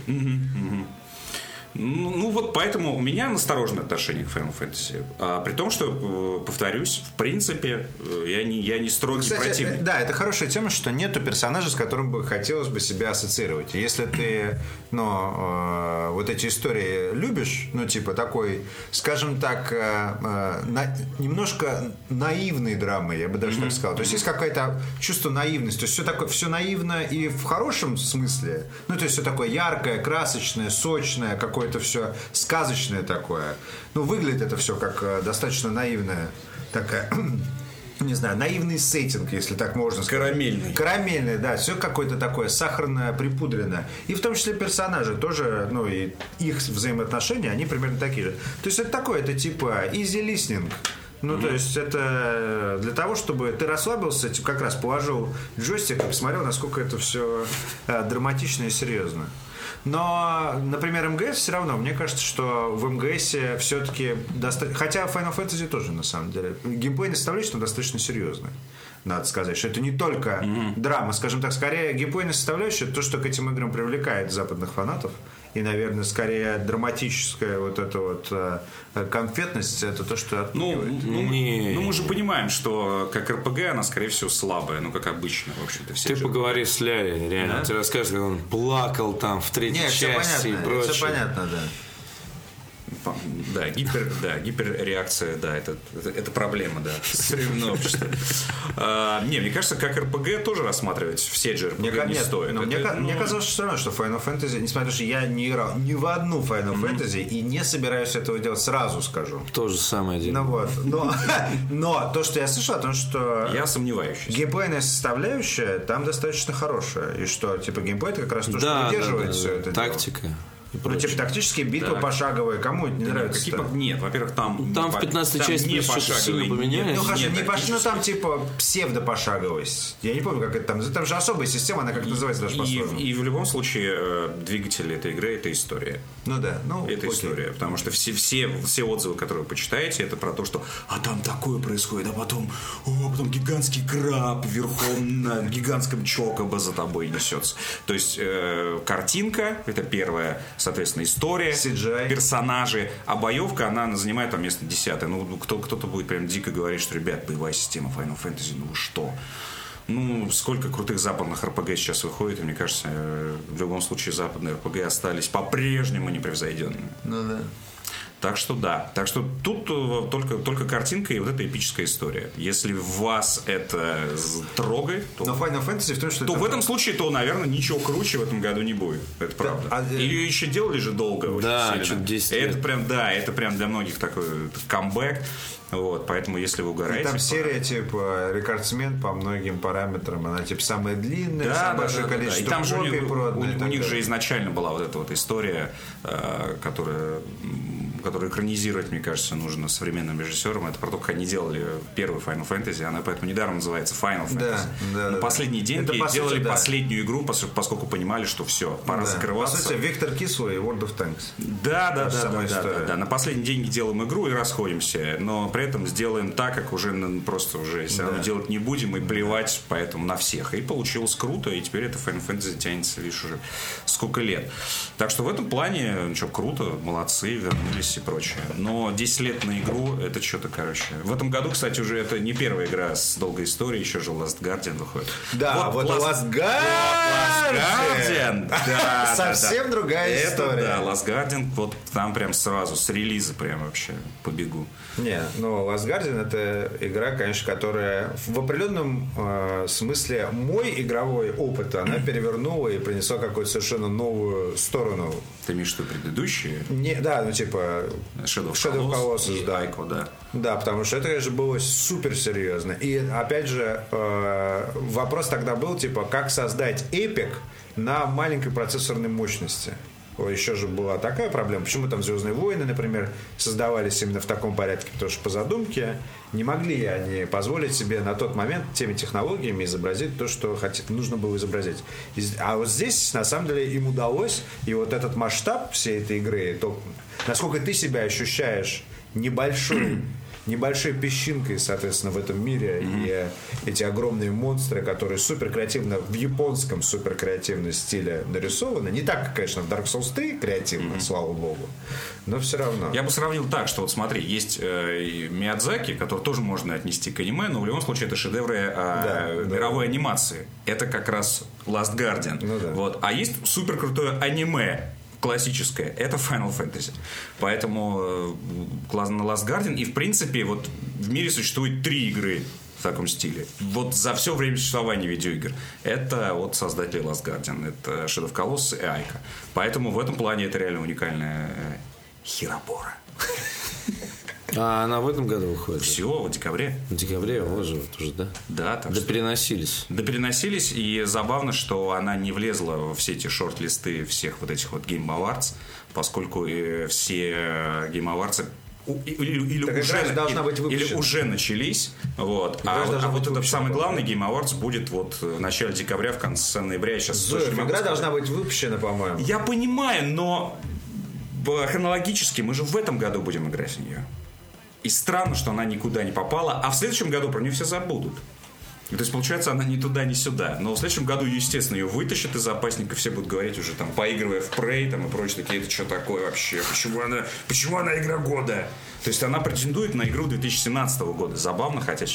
Ну, ну вот поэтому у меня настороженное отношение к Final Fantasy. А, при том, что, э, повторюсь, в принципе, э, я не, я не строгий Кстати, противник. э, да, это хорошая тема, что нету персонажа, с которым бы хотелось бы себя ассоциировать. Если ты, ну, э, вот эти истории любишь, ну, типа такой, скажем так, э, э, на- немножко наивной драмы, я бы даже так сказал. То есть есть какое-то чувство наивности. То есть все такое, все наивно и в хорошем смысле. Ну, то есть все такое яркое, красочное, сочное, какое-то все сказочное такое. Ну, выглядит это все как э, достаточно наивное такая [clears throat] не знаю, наивный сеттинг, если так можно сказать. Карамельный. Карамельный, да, все какое-то такое сахарное, припудренное. И в том числе персонажи тоже, ну и их взаимоотношения, они примерно такие же. То есть это такое, это типа easy listening. Ну, то есть это для того, чтобы ты расслабился, типа, как раз положил джойстик и посмотрел, насколько это все драматично и серьезно. Но, например, МГС все равно, мне кажется, что в МГС все-таки достаточно... Хотя Final Fantasy тоже, на самом деле. Геймплейная составляющая достаточно серьезная. Надо сказать, что это не только драма, скажем так, скорее геймплейная составляющая, то, что к этим играм привлекает западных фанатов, и, наверное, скорее драматическая вот эта вот э, конфетность, это то, что Ну, отпугивает. ну, мы- Не. ну, мы же понимаем, что как РПГ она, скорее всего, слабая, ну, как обычно, в общем-то, все Ты же- поговори с Лярой, реально. Он тебе расскажет, как он плакал там в третьей Нет, все части и понятно, прочее. все понятно, да. Да, гипер, да, гиперреакция, да, это, это, это проблема, да, современного общества. А, не, мне кажется, как РПГ тоже рассматривать все же Мне, не нет, стоит. но мне, Это, мне ну, казалось что все равно, что Final Fantasy, несмотря на то, что я не играл ни в одну Final Fantasy и не собираюсь этого делать, сразу скажу. То же самое Ну дело. вот, но, [laughs] но то, что я слышал о том, что Я сомневаюсь. геймплейная составляющая там достаточно хорошая. И что, типа, геймплей это как раз то, что Да, да, выдерживает да, все да. это дело. Тактика. и Ну, типа, тактические битвы Так. пошаговые. Кому это не нравится? Какие по- Нет, во-первых, там... Там не в по- 15 там части не пошаговый, сильно нет. Ну, хорошо, нет, не пош... ну там типа псевдопошаговость. Я не помню, как это там. Там же особая система, она как называется даже И, по-своему. и в любом случае э, двигатель этой игры это история. Ну да, ну Это окей. история. Потому что все, все, все отзывы, которые вы почитаете, это про то, что а там такое происходит, а потом, о, потом гигантский краб верхом на гигантском чокоба за тобой несется. То есть э, картинка, это первая, соответственно, история, CGI. персонажи, а боевка, она занимает там место десятое. Ну, ну, кто, кто-то будет прям дико говорить, что, ребят, боевая система Final Fantasy, ну вы что? Ну, сколько крутых западных РПГ сейчас выходит, и мне кажется, э, в любом случае западные РПГ остались по-прежнему непревзойденными. Ну да. Так что да. Так что тут э, только, только картинка и вот эта эпическая история. Если вас это трогает, то, Но Final Fantasy в том, что то это- в этом случае, то, наверное, ничего круче в этом году не будет. Это правда. а, э, Ее еще делали же долго. Да, что-то 10 Это лет. прям, да, это прям для многих такой камбэк. Вот, поэтому если вы И угораете... там то- серия, типа, рекордсмен по многим параметрам. Она, типа, самая длинная, Да, самое да, большое да, да, да. количество И там же у них, продано у- и у них же изначально была вот эта вот история, э, которая, которую экранизировать, мне кажется, нужно современным режиссерам. Это про то, как они делали первый Final Fantasy. Она поэтому недаром называется Final Fantasy. Да, да, На последние деньги Это, по сути, делали да. последнюю игру, пос- поскольку понимали, что все, пора Да. закрываться. По сути, Виктор Кислый и World of Tanks. Да, да, да, да, да, да, да. На последние деньги делаем игру и расходимся, но при этом сделаем так, как уже на- просто уже все равно Да. делать не будем и плевать поэтому на всех. И получилось круто, и теперь это Final Fantasy тянется, видишь, уже сколько лет. Так что в этом плане, ну что, круто, молодцы, вернулись и прочее. Но 10 лет на игру это что-то, короче. В этом году, кстати, уже это не первая игра с долгой историей, еще же Last Guardian выходит. Да, вот, Last- Last Last Guardian. Guardian. [laughs] Да, да, да. Совсем другая Это история. да, Last Guardian, вот там прям сразу, с релиза прям вообще побегу. Не, ну Last Guardian это игра, конечно, которая в определенном э, смысле мой игровой опыт, она [clears throat] перевернула и принесла какую-то совершенно новую сторону. Ты имеешь в виду предыдущие? Не, да, ну типа Shadow Shadow Colossus Colossus, и да. Ico, да. Да, потому что это, конечно, было супер серьезно. И опять же, э, вопрос тогда был, типа, как создать эпик на маленькой процессорной мощности. Еще же была такая проблема. Почему там Звездные войны, например, создавались именно в таком порядке? Потому что по задумке не могли они позволить себе на тот момент теми технологиями изобразить то, что хот- нужно было изобразить. А вот здесь, на самом деле, им удалось. И вот этот масштаб всей этой игры, то, насколько ты себя ощущаешь небольшой [clears throat] небольшой песчинкой, соответственно, в этом мире. И э, эти огромные монстры, которые супер креативно, в японском супер креативном стиле нарисованы. Не так, как, конечно, в Dark Souls 3 креативно, слава богу. Но все равно. Я бы сравнил так, что вот смотри, есть э, и Миядзаки, который тоже можно отнести к аниме, но в любом случае это шедевры э, Да, да. мировой анимации. Это как раз Last Guardian. Ну да. вот. А есть супер крутое аниме классическое, это Final Fantasy. Поэтому э, класс- на Last Guardian, и в принципе вот в мире существует три игры в таком стиле. Вот за все время существования видеоигр. Это от создателей Last Guardian. Это Shadow Colossus и Айка. Поэтому в этом плане это реально уникальная э, Хиробора. А она в этом году выходит? Все, в декабре. В декабре, вот же, вот уже, да? Да, так Да что... переносились. Да переносились, и забавно, что она не влезла во все эти шорт-листы всех вот этих вот Game Awards, поскольку э, все Game Awards или, или Так уже, должна или- быть выпущена. или уже начались, вот. Игра А, а вот этот выпущена, самый главный Game Awards будет вот в начале декабря, в конце ноября. Я сейчас Зоев, игра сказать. должна быть выпущена, по-моему. Я понимаю, но б- хронологически мы же в этом году будем играть в нее. И странно, что она никуда не попала, а в следующем году про нее все забудут. То есть, получается, она ни туда, ни сюда. Но в следующем году, естественно, ее вытащат из запасника, все будут говорить уже там, поигрывая в Prey там, и прочее, такие, это что такое вообще? Почему она, почему она игра года? То есть она претендует на игру 2017 года. Забавно, хотя,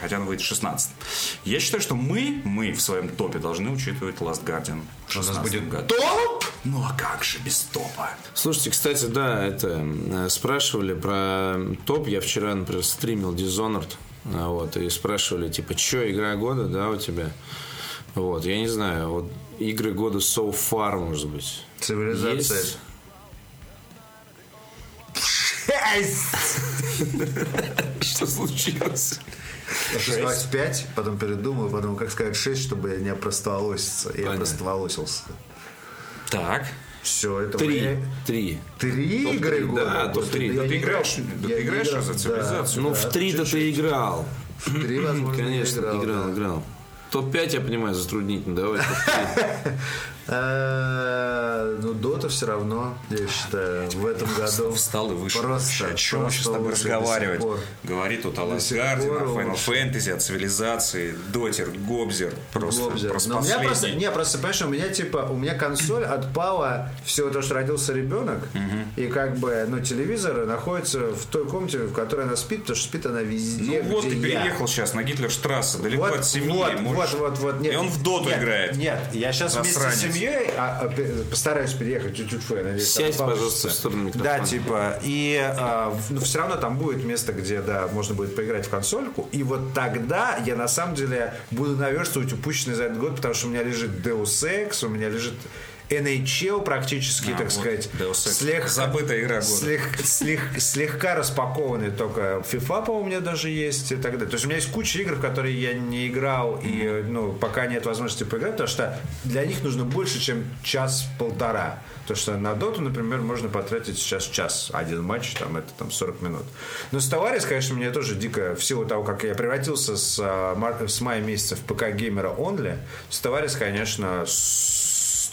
хотя она выйдет в 16 Я считаю, что мы, мы в своем топе должны учитывать Last Guardian в 16 будет году. Топ! Ну а как же без топа? Слушайте, кстати, да, это э, спрашивали про топ. Я вчера, например, стримил Dishonored. А, Вот, и спрашивали, типа, что, игра года, да, у тебя? Вот, я не знаю, вот игры года so far, может быть. Цивилизация. Есть? [laughs] Что случилось? Сказать 5, потом передумал, потом как сказать 6, чтобы я не опростоволоситься. Я опростоволосился. Так. Все, это три. Три. Три игры? Да, топ-3. Да ты играешь, да ты играешь за цивилизацию. Ну, в три-то ты играл. Три, возможно, Конечно, играл, играл. играл. Топ-5, я понимаю, затруднительно. Давай топ-3. [laughs] Дота все равно, я считаю, в этом году. Встал и вышел. Просто. вообще. О чем сейчас с тобой разговаривать? Говорит тут пор о Final. Fantasy, о цивилизации, Дотер, Гобзер. Просто, Гобзер. просто Но у меня просто, не, просто, понимаешь, у меня типа, у меня консоль отпала всего того, что родился ребенок, и как бы, ну, телевизор находится в той комнате, в которой она спит, потому что спит она везде, Ну вот ты я. переехал сейчас на Гитлерштрассе, далеко от семьи. Вот, можешь- вот, вот, вот, нет. И он в доту Нет, играет. Нет, я сейчас вместе с Засранец. семьей а, а, постараюсь переехать чуть-чуть надеюсь, Сядь, получится. пожалуйста, в сторону микрофона. Да, типа, и в- ну, все равно там будет место, где, да, можно будет поиграть в консольку, и вот тогда я на самом деле буду наверстывать упущенный за этот год, потому что у меня лежит Deus Ex, у меня лежит NHL практически, А, так вот, сказать, Deus Ex. слег- Забытая игра года. слег- слег- слегка распакованный только FIFA, по-моему, у меня даже есть и так далее. То есть у меня есть куча игр, в которые я не играл, и ну, пока нет возможности поиграть, потому что для них нужно больше, чем час-полтора. То, что на доту, например, можно потратить сейчас час. Один матч, там, это там 40 минут. Но с Tavares, конечно, мне тоже дико, в силу того, как я превратился с, а, с мая месяца в ПК-геймера онли, с Tavares, конечно, с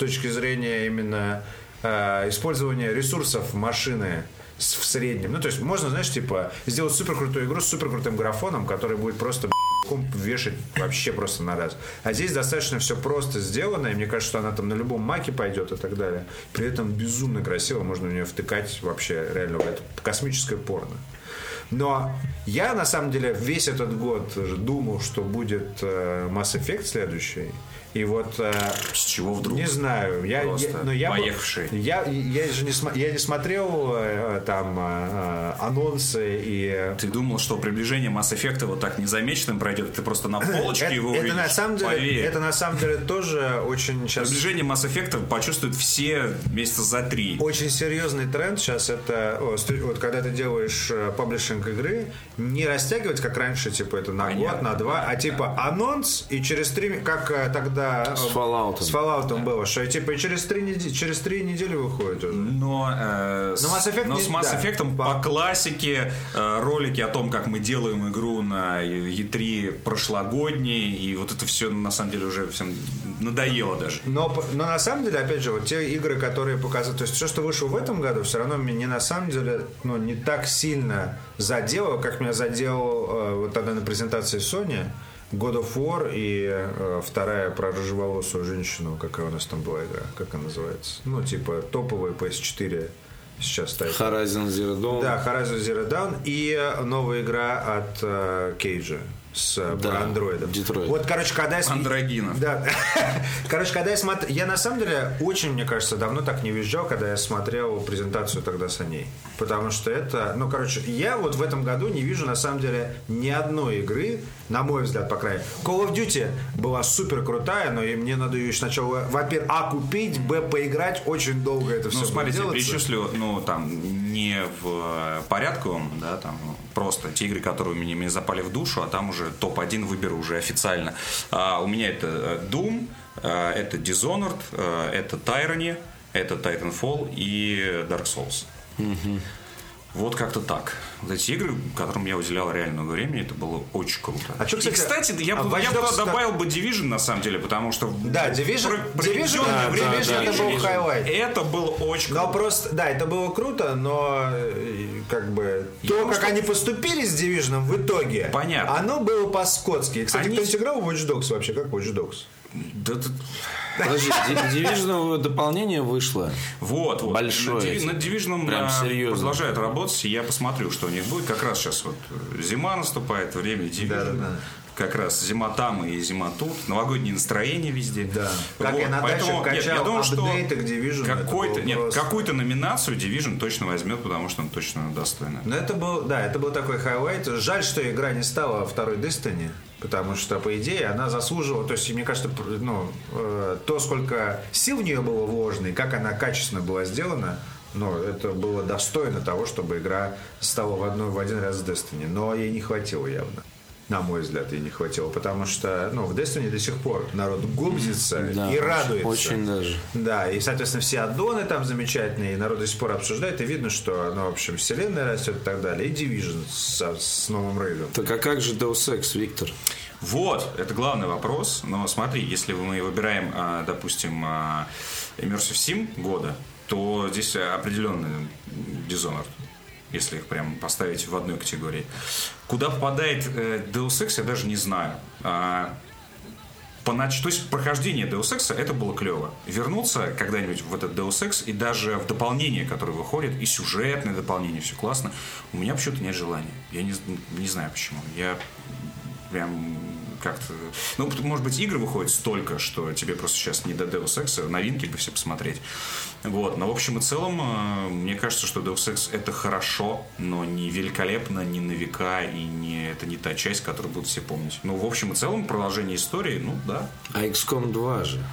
точки зрения именно э, использования ресурсов машины в среднем. Ну, то есть можно, знаешь, типа, сделать супер крутую игру с супер крутым графоном, который будет просто комп вешать вообще просто на раз. А здесь достаточно все просто сделано, и мне кажется, что она там на любом маке пойдет и так далее. При этом безумно красиво, можно в нее втыкать вообще реально. Это космическое порно. Но я, на самом деле, весь этот год думал, что будет э, Mass Effect следующий. И вот... Э, С чего вдруг? Не знаю. Я, Просто я, но я, поехавший. Я, я же не, я не смотрел э, там анонсы и... Ты думал, что приближение Mass Effect вот так незамеченным пройдет, ты просто на [laughs] полочке это, его это увидишь? на самом деле, Поверь. это на самом деле тоже очень сейчас Приближение Mass Effect почувствуют все месяца за три. очень серьезный тренд сейчас это вот когда ты делаешь э, паблишинг игры не растягивать как раньше типа это на год Понятно. на два а типа анонс и через три как э, тогда э, С Fallout. с Fallout было что типа и через три недели через три недели выходит уже Но, э, с, Но Mass Effect но не- с Mass да. Effect по, По- классике э, ролики о том, как мы делаем игру на E3 прошлогодней, и вот это все на самом деле уже всем надоело даже. Но, но на самом деле, опять же, вот те игры, которые показывают, то есть все, что вышло в этом году, все равно меня на самом деле ну, не так сильно задело, как меня задел э, вот тогда на презентации Sony God of War и э, вторая про рыжеволосую женщину, какая у нас там была игра, как она называется? Ну, типа топовая PS4 сейчас стоит. Horizon Zero Dawn. Да, Horizon Zero Dawn и новая игра от э, Кейджа с э, Да, про андроидов. Детройт. Вот, короче, когда я... Андрогинов. Да. [laughs] Короче, когда я смотрел... Я, на самом деле, очень, мне кажется, давно так не визжал, когда я смотрел презентацию тогда с ней. Потому что это... Ну, короче, я вот в этом году не вижу, на самом деле, ни одной игры, на мой взгляд, по крайней мере. Call of Duty была супер крутая, но и мне надо ее сначала, во-первых, а, купить, б, поиграть. Очень долго это все Ну, смотрите, перечислю, ну, там, не в э, порядковом, да, там, ну, просто те игры, которые мне, мне запали в душу, а там уже топ-1 выберу уже официально. А, у меня это э, Doom, э, это Dishonored, э, это Tyranny, это Titanfall и Dark Souls. Вот как-то так. Вот эти игры, которым я уделял реально много времени, это было очень круто. А чё, И, кстати, кстати, я, а бы, я Dogs, добавил бы Division, на самом деле, потому что... Да, Division- про- Division, да, время да, Division это был хайлайт. Это было очень Но круто. просто, да, это было круто, но э, как бы то, Потому как что- они поступили с Division в итоге, Понятно. оно было по-скотски. Кстати, Они- кто-нибудь играл в Watch Dogs вообще? Как Watch Dogs? Да тут- Подожди, Division дополнение вышло. Вот, вот. Большое. Над Division Прям а, серьезно. продолжают работать, и я посмотрю, что у них будет. Как раз сейчас вот э, зима наступает, время Division. Да-да-да. Как раз зима там и зима тут. Новогоднее настроение везде. Да. Как я на даче Поэтому, нет, качал я думаю, что Division, какой-то, нет, просто- какую-то номинацию Division точно возьмет, потому что он точно достойный. Но это был, да, это был такой хайлайт. Жаль, что игра не стала второй Destiny, потому что, по идее, она заслуживала, то есть, мне кажется, ну, э, то, сколько сил в нее было вложено, и как она качественно была сделана, ну, это было достойно того, чтобы игра стала в, одной, в один раз с Destiny. Но ей не хватило явно. На мой взгляд, ей не хватило, потому что, ну, в Destiny до сих пор народ губзится Да, и радуется. очень даже. Да, и, соответственно, все аддоны там замечательные, и народ до сих пор обсуждает, и видно, что, ну, в общем, вселенная растет и так далее, и Division с, с новым рейдом. Так а как же Deus Ex, Виктор? Вот, это главный вопрос. Но смотри, если мы выбираем, а, допустим, а, Immersive Sim года, то здесь определенный Dishonored, если их прям поставить в одной категории. Куда попадает э, Deus Ex, я даже не знаю. А, понач- То есть прохождение Deus Ex это было клево. Вернуться когда-нибудь в этот Deus Ex и даже в дополнение, которое выходит, и сюжетное дополнение, все классно, у меня почему-то нет желания. Я не, не знаю почему. Я прям как-то... Ну, может быть, игры выходят столько, что тебе просто сейчас не до Deus Ex, а новинки бы все посмотреть. Вот. Но, в общем и целом, э, мне кажется, что Deus Ex это хорошо, но не великолепно, не на века, и не, это не та часть, которую будут все помнить. Ну, в общем и целом, продолжение истории, ну, да. А XCOM 2 же.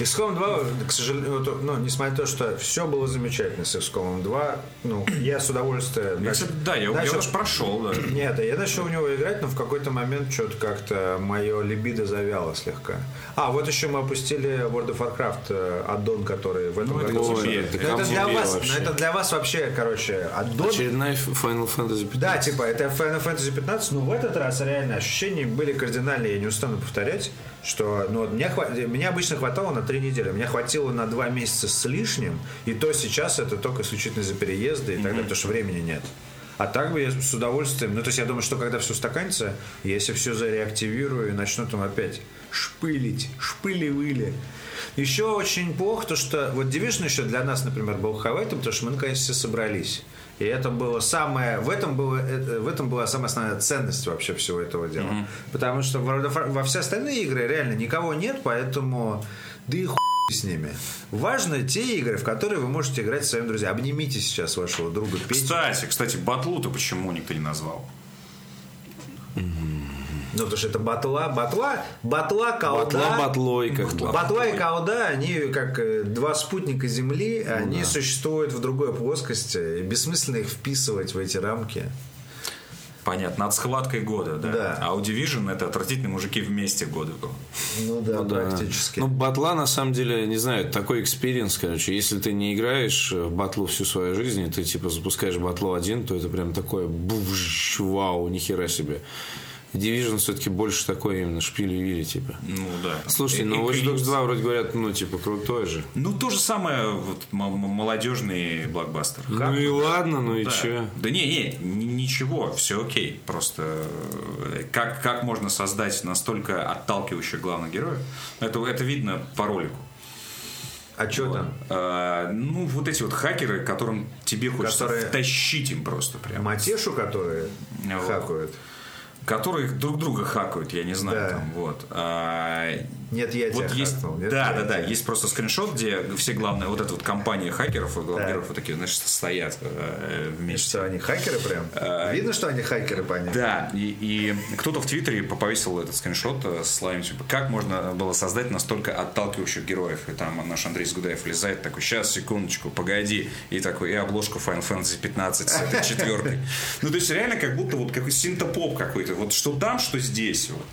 XCOM 2, к сожалению, ну, несмотря на то, что все было замечательно с XCOM 2, ну, я с удовольствием... Я, кстати, да, я, я начал- уж прошел, да. [clears throat] Нет, я начал в него играть, но в какой-то момент что-то как-то мое либидо завяло слегка. А, вот еще мы опустили World of Warcraft э, аддон, который в этом Ну, это году... это это, кому для вас, вообще? это для вас вообще, короче, аддон. Очередная Final Fantasy 15. Да, типа, это Final Fantasy 15, но в этот раз реально ощущения были кардинальные, я не устану повторять, что ну, меня, хва- меня обычно хватало на три недели, меня хватило на два месяца с лишним, и то сейчас это только исключительно за переезды и так далее, потому что времени нет. А так бы я с удовольствием... Ну, то есть я думаю, что когда все устаканится, я если все зареактивирую и начну там опять шпылить, шпыли-выли. Еще очень плохо то, что вот Division еще для нас, например, был хавайтом, потому что мы наконец все собрались. И это было самое, в этом, было, это- в этом была самая основная ценность вообще всего этого дела. Потому что в World of War- во все остальные игры реально никого нет, поэтому да и хуй с ними. Важно те игры, в которые вы можете играть со своими друзьями. Обнимите сейчас вашего друга Петю. Кстати, кстати, батлу-то почему никто не назвал? Ну, потому что это батла, батла, батла, колда. Батла батлой, как бы. Батла и колда, они как э, два спутника Земли, они существуют в другой плоскости. И бессмысленно их вписывать в эти рамки. Понятно, над схваткой года, да. Да. А у Division это отвратительные мужики вместе года был. Ну да, Ну да. практически. Ну, батла, на самом деле, не знаю, такой experience, короче. Если ты не играешь в батлу всю свою жизнь, и ты, типа, запускаешь батлу один, то это прям такое bush, вау, нихера себе. Division все-таки больше такой именно шпили-вили, типа. Ну да. Слушай, ну Watch Dogs Крис. 2 вроде говорят, ну, типа, крутой же. Ну, то же самое, вот, м- м- молодежный блокбастер. Ну и ладно, ну и Да. чё? Да не, не, ничего, все окей. Просто э, как, как можно создать настолько отталкивающих главных героев? Это, это видно по ролику. А что там? А, ну, вот эти вот хакеры, которым тебе хочется Которые- втащить им просто прям. Матешу, которые Вот. хакают? Которые друг друга хакают, я не знаю, Да. там, вот. А, Нет, я вот тебя есть, хакнул. Нет, да, я да, да, тебя. есть просто скриншот, где все главные, вот эта вот компания хакеров, и Так. героев вот такие, значит, стоят э, вместе. Что, они хакеры прям? Видно, что они хакеры, понятно? Да, и, и кто-то в Твиттере повесил этот скриншот э, со словами, типа, как можно было создать настолько отталкивающих героев. И там наш Андрей Сгудаев влезает, такой, сейчас, секундочку, погоди. И такой, и обложку Final Fantasy 15 с этой четверкой. [laughs] Ну, то есть, реально, как будто вот какой синтопоп какой-то. Вот что там, что здесь. Вот.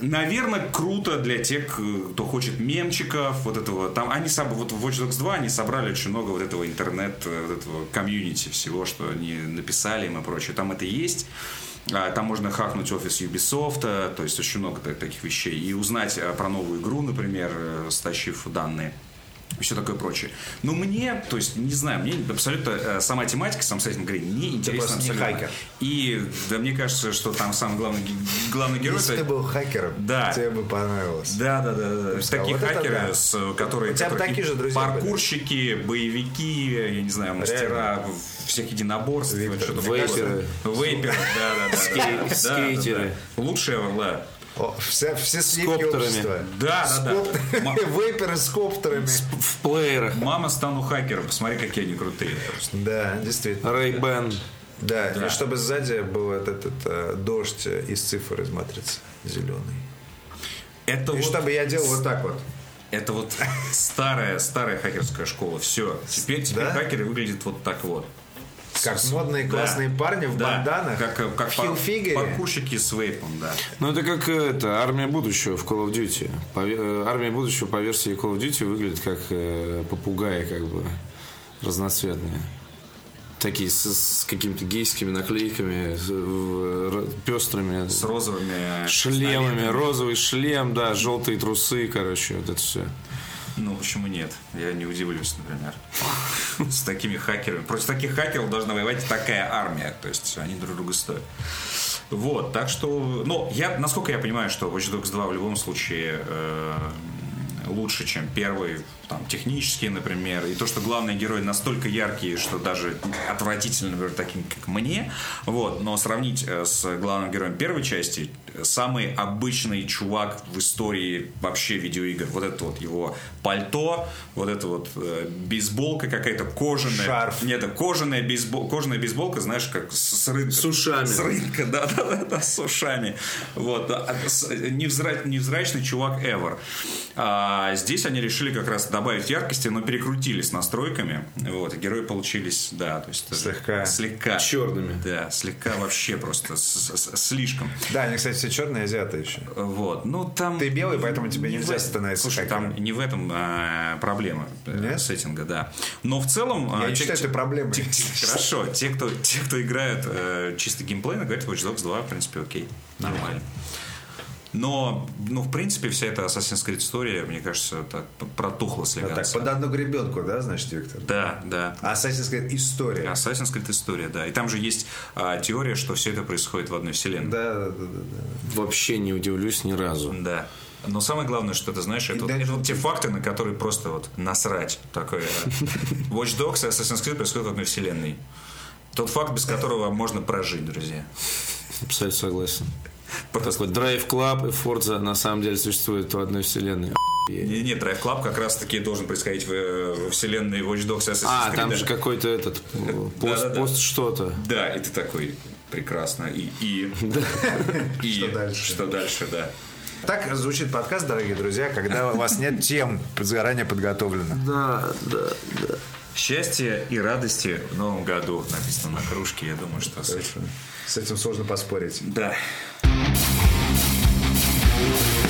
Наверное, круто для тех, кто хочет мемчиков, вот этого. Там они соб- вот в Watch Dogs 2 они собрали очень много вот этого интернет, э, вот этого комьюнити всего, что они написали им и прочее. Там это есть. А, Там можно хакнуть офис Ubisoft, э, то есть очень много та- таких вещей. И узнать э, про новую игру, например, э, стащив данные и все такое прочее. Но мне, то есть, не знаю, мне абсолютно э, сама тематика, сам сеттинг игры не интересна просто не абсолютно. хакер. И да, мне кажется, что там самый главный, главный герой... Если это- ты был хакером, Да. тебе бы понравилось. да, да, да, да. сказал, Такие вот это хакеры, да. с, которые, У тебя которые такие же друзья паркурщики, боевики, я не знаю, мастера всех единоборств, Вейперы. что-то Вейперы. Вейперы, да, да, да. Скей- Да, да, да, скейтеры. да. Лучшие орла. Все, все сливки коптерами. Да, С да, да. коп- Ма- Вейперы с коптерами. В плеерах. Мама стану хакером, посмотри, какие они крутые. просто. Да, действительно. Рэй Бен. Да, Да. и чтобы сзади был этот, этот, э, дождь из цифр из матрицы зеленый. Это И вот, чтобы я делал вот так вот. это вот старая, старая хакерская школа. Все. Теперь, теперь Да? хакеры выглядят вот так вот. Как С- модные да. классные парни в Да. банданах. Как, э, как в хилфигере. паркурщики с вейпом, да. Ну, это как э, это, армия будущего в Call of Duty. По э, армия будущего по версии Call of Duty выглядит как э, попугаи, как бы разноцветные. Такие с, с какими-то гейскими наклейками, с, в- р- пестрыми. С розовыми шлемами, розовый шлем, да, желтые трусы, короче, вот это все. Ну, почему нет? Я не удивлюсь, например. [laughs] С такими хакерами. Против таких хакеров должна воевать такая армия. То есть они друг друга стоят. Вот, так что... Ну, я, насколько я понимаю, что Watch Dogs 2 в любом случае э, лучше, чем первый, там, технически, например, и то, что главные герои настолько яркие, что даже отвратительно, например, таким, как мне, вот, но сравнить э, с главным героем первой части, э, самый обычный чувак в истории вообще видеоигр, вот это вот его пальто, вот это вот э, бейсболка какая-то кожаная, Шарф. нет, это кожаная, бейсбол, кожаная бейсболка, знаешь, как с, рынка. С ушами. С рынка, да, [laughs] да, да, да, с ушами. Вот, а, с- невзра- невзрачный чувак ever. А здесь они решили как раз добавить яркости, но перекрутили с настройками. Вот, герои получились, да, то есть... Слегка. Слегка. Черными. Да, слегка вообще просто слишком. Да, они, кстати, все черные азиаты еще. Вот, ну там... Ты белый, поэтому тебе не нельзя становиться Слушай, там не в этом а, проблема э, сеттинга, да. Но в целом... Я не те- считаю те- это проблемой. те- те- Хорошо, те, кто, те, кто играет э, чисто геймплейно, говорят, Watch Dogs 2, в принципе, окей, нормально. Но, ну, в принципе, вся эта Assassin's Creed история, мне кажется, так протухла Вот так, слегка. под одну гребенку, да, значит, Виктор? Да, да. Assassin's Creed история. Assassin's Creed история, да. И там же есть а, теория, что все это происходит в одной вселенной. Да, да, да, да. Вообще не удивлюсь ни разу. Да. Но самое главное, что ты знаешь, это, вот- это вот те факты, на которые просто вот насрать. Такое. [laughs] Watch Dogs и Assassin's Creed происходят в одной вселенной. Тот факт, без которого можно прожить, друзья. Абсолютно согласен. Просто- Такой Drive Club и Forza на самом деле существуют в одной вселенной. Не- Нет, Drive Club как раз таки должен происходить в, э, во вселенной Watch Dogs и Assassin's А, Creed. там же какой-то этот э, пост, пост что-то. Да, и ты такой прекрасно. И, и, [laughs] и Что дальше? Что дальше, да. Так звучит подкаст, дорогие друзья, когда у вас нет тем заранее подготовлено. Да, да, да. Счастья и радости в новом году написано на кружке. Я думаю, что с этим. С этим сложно поспорить. Да. Thank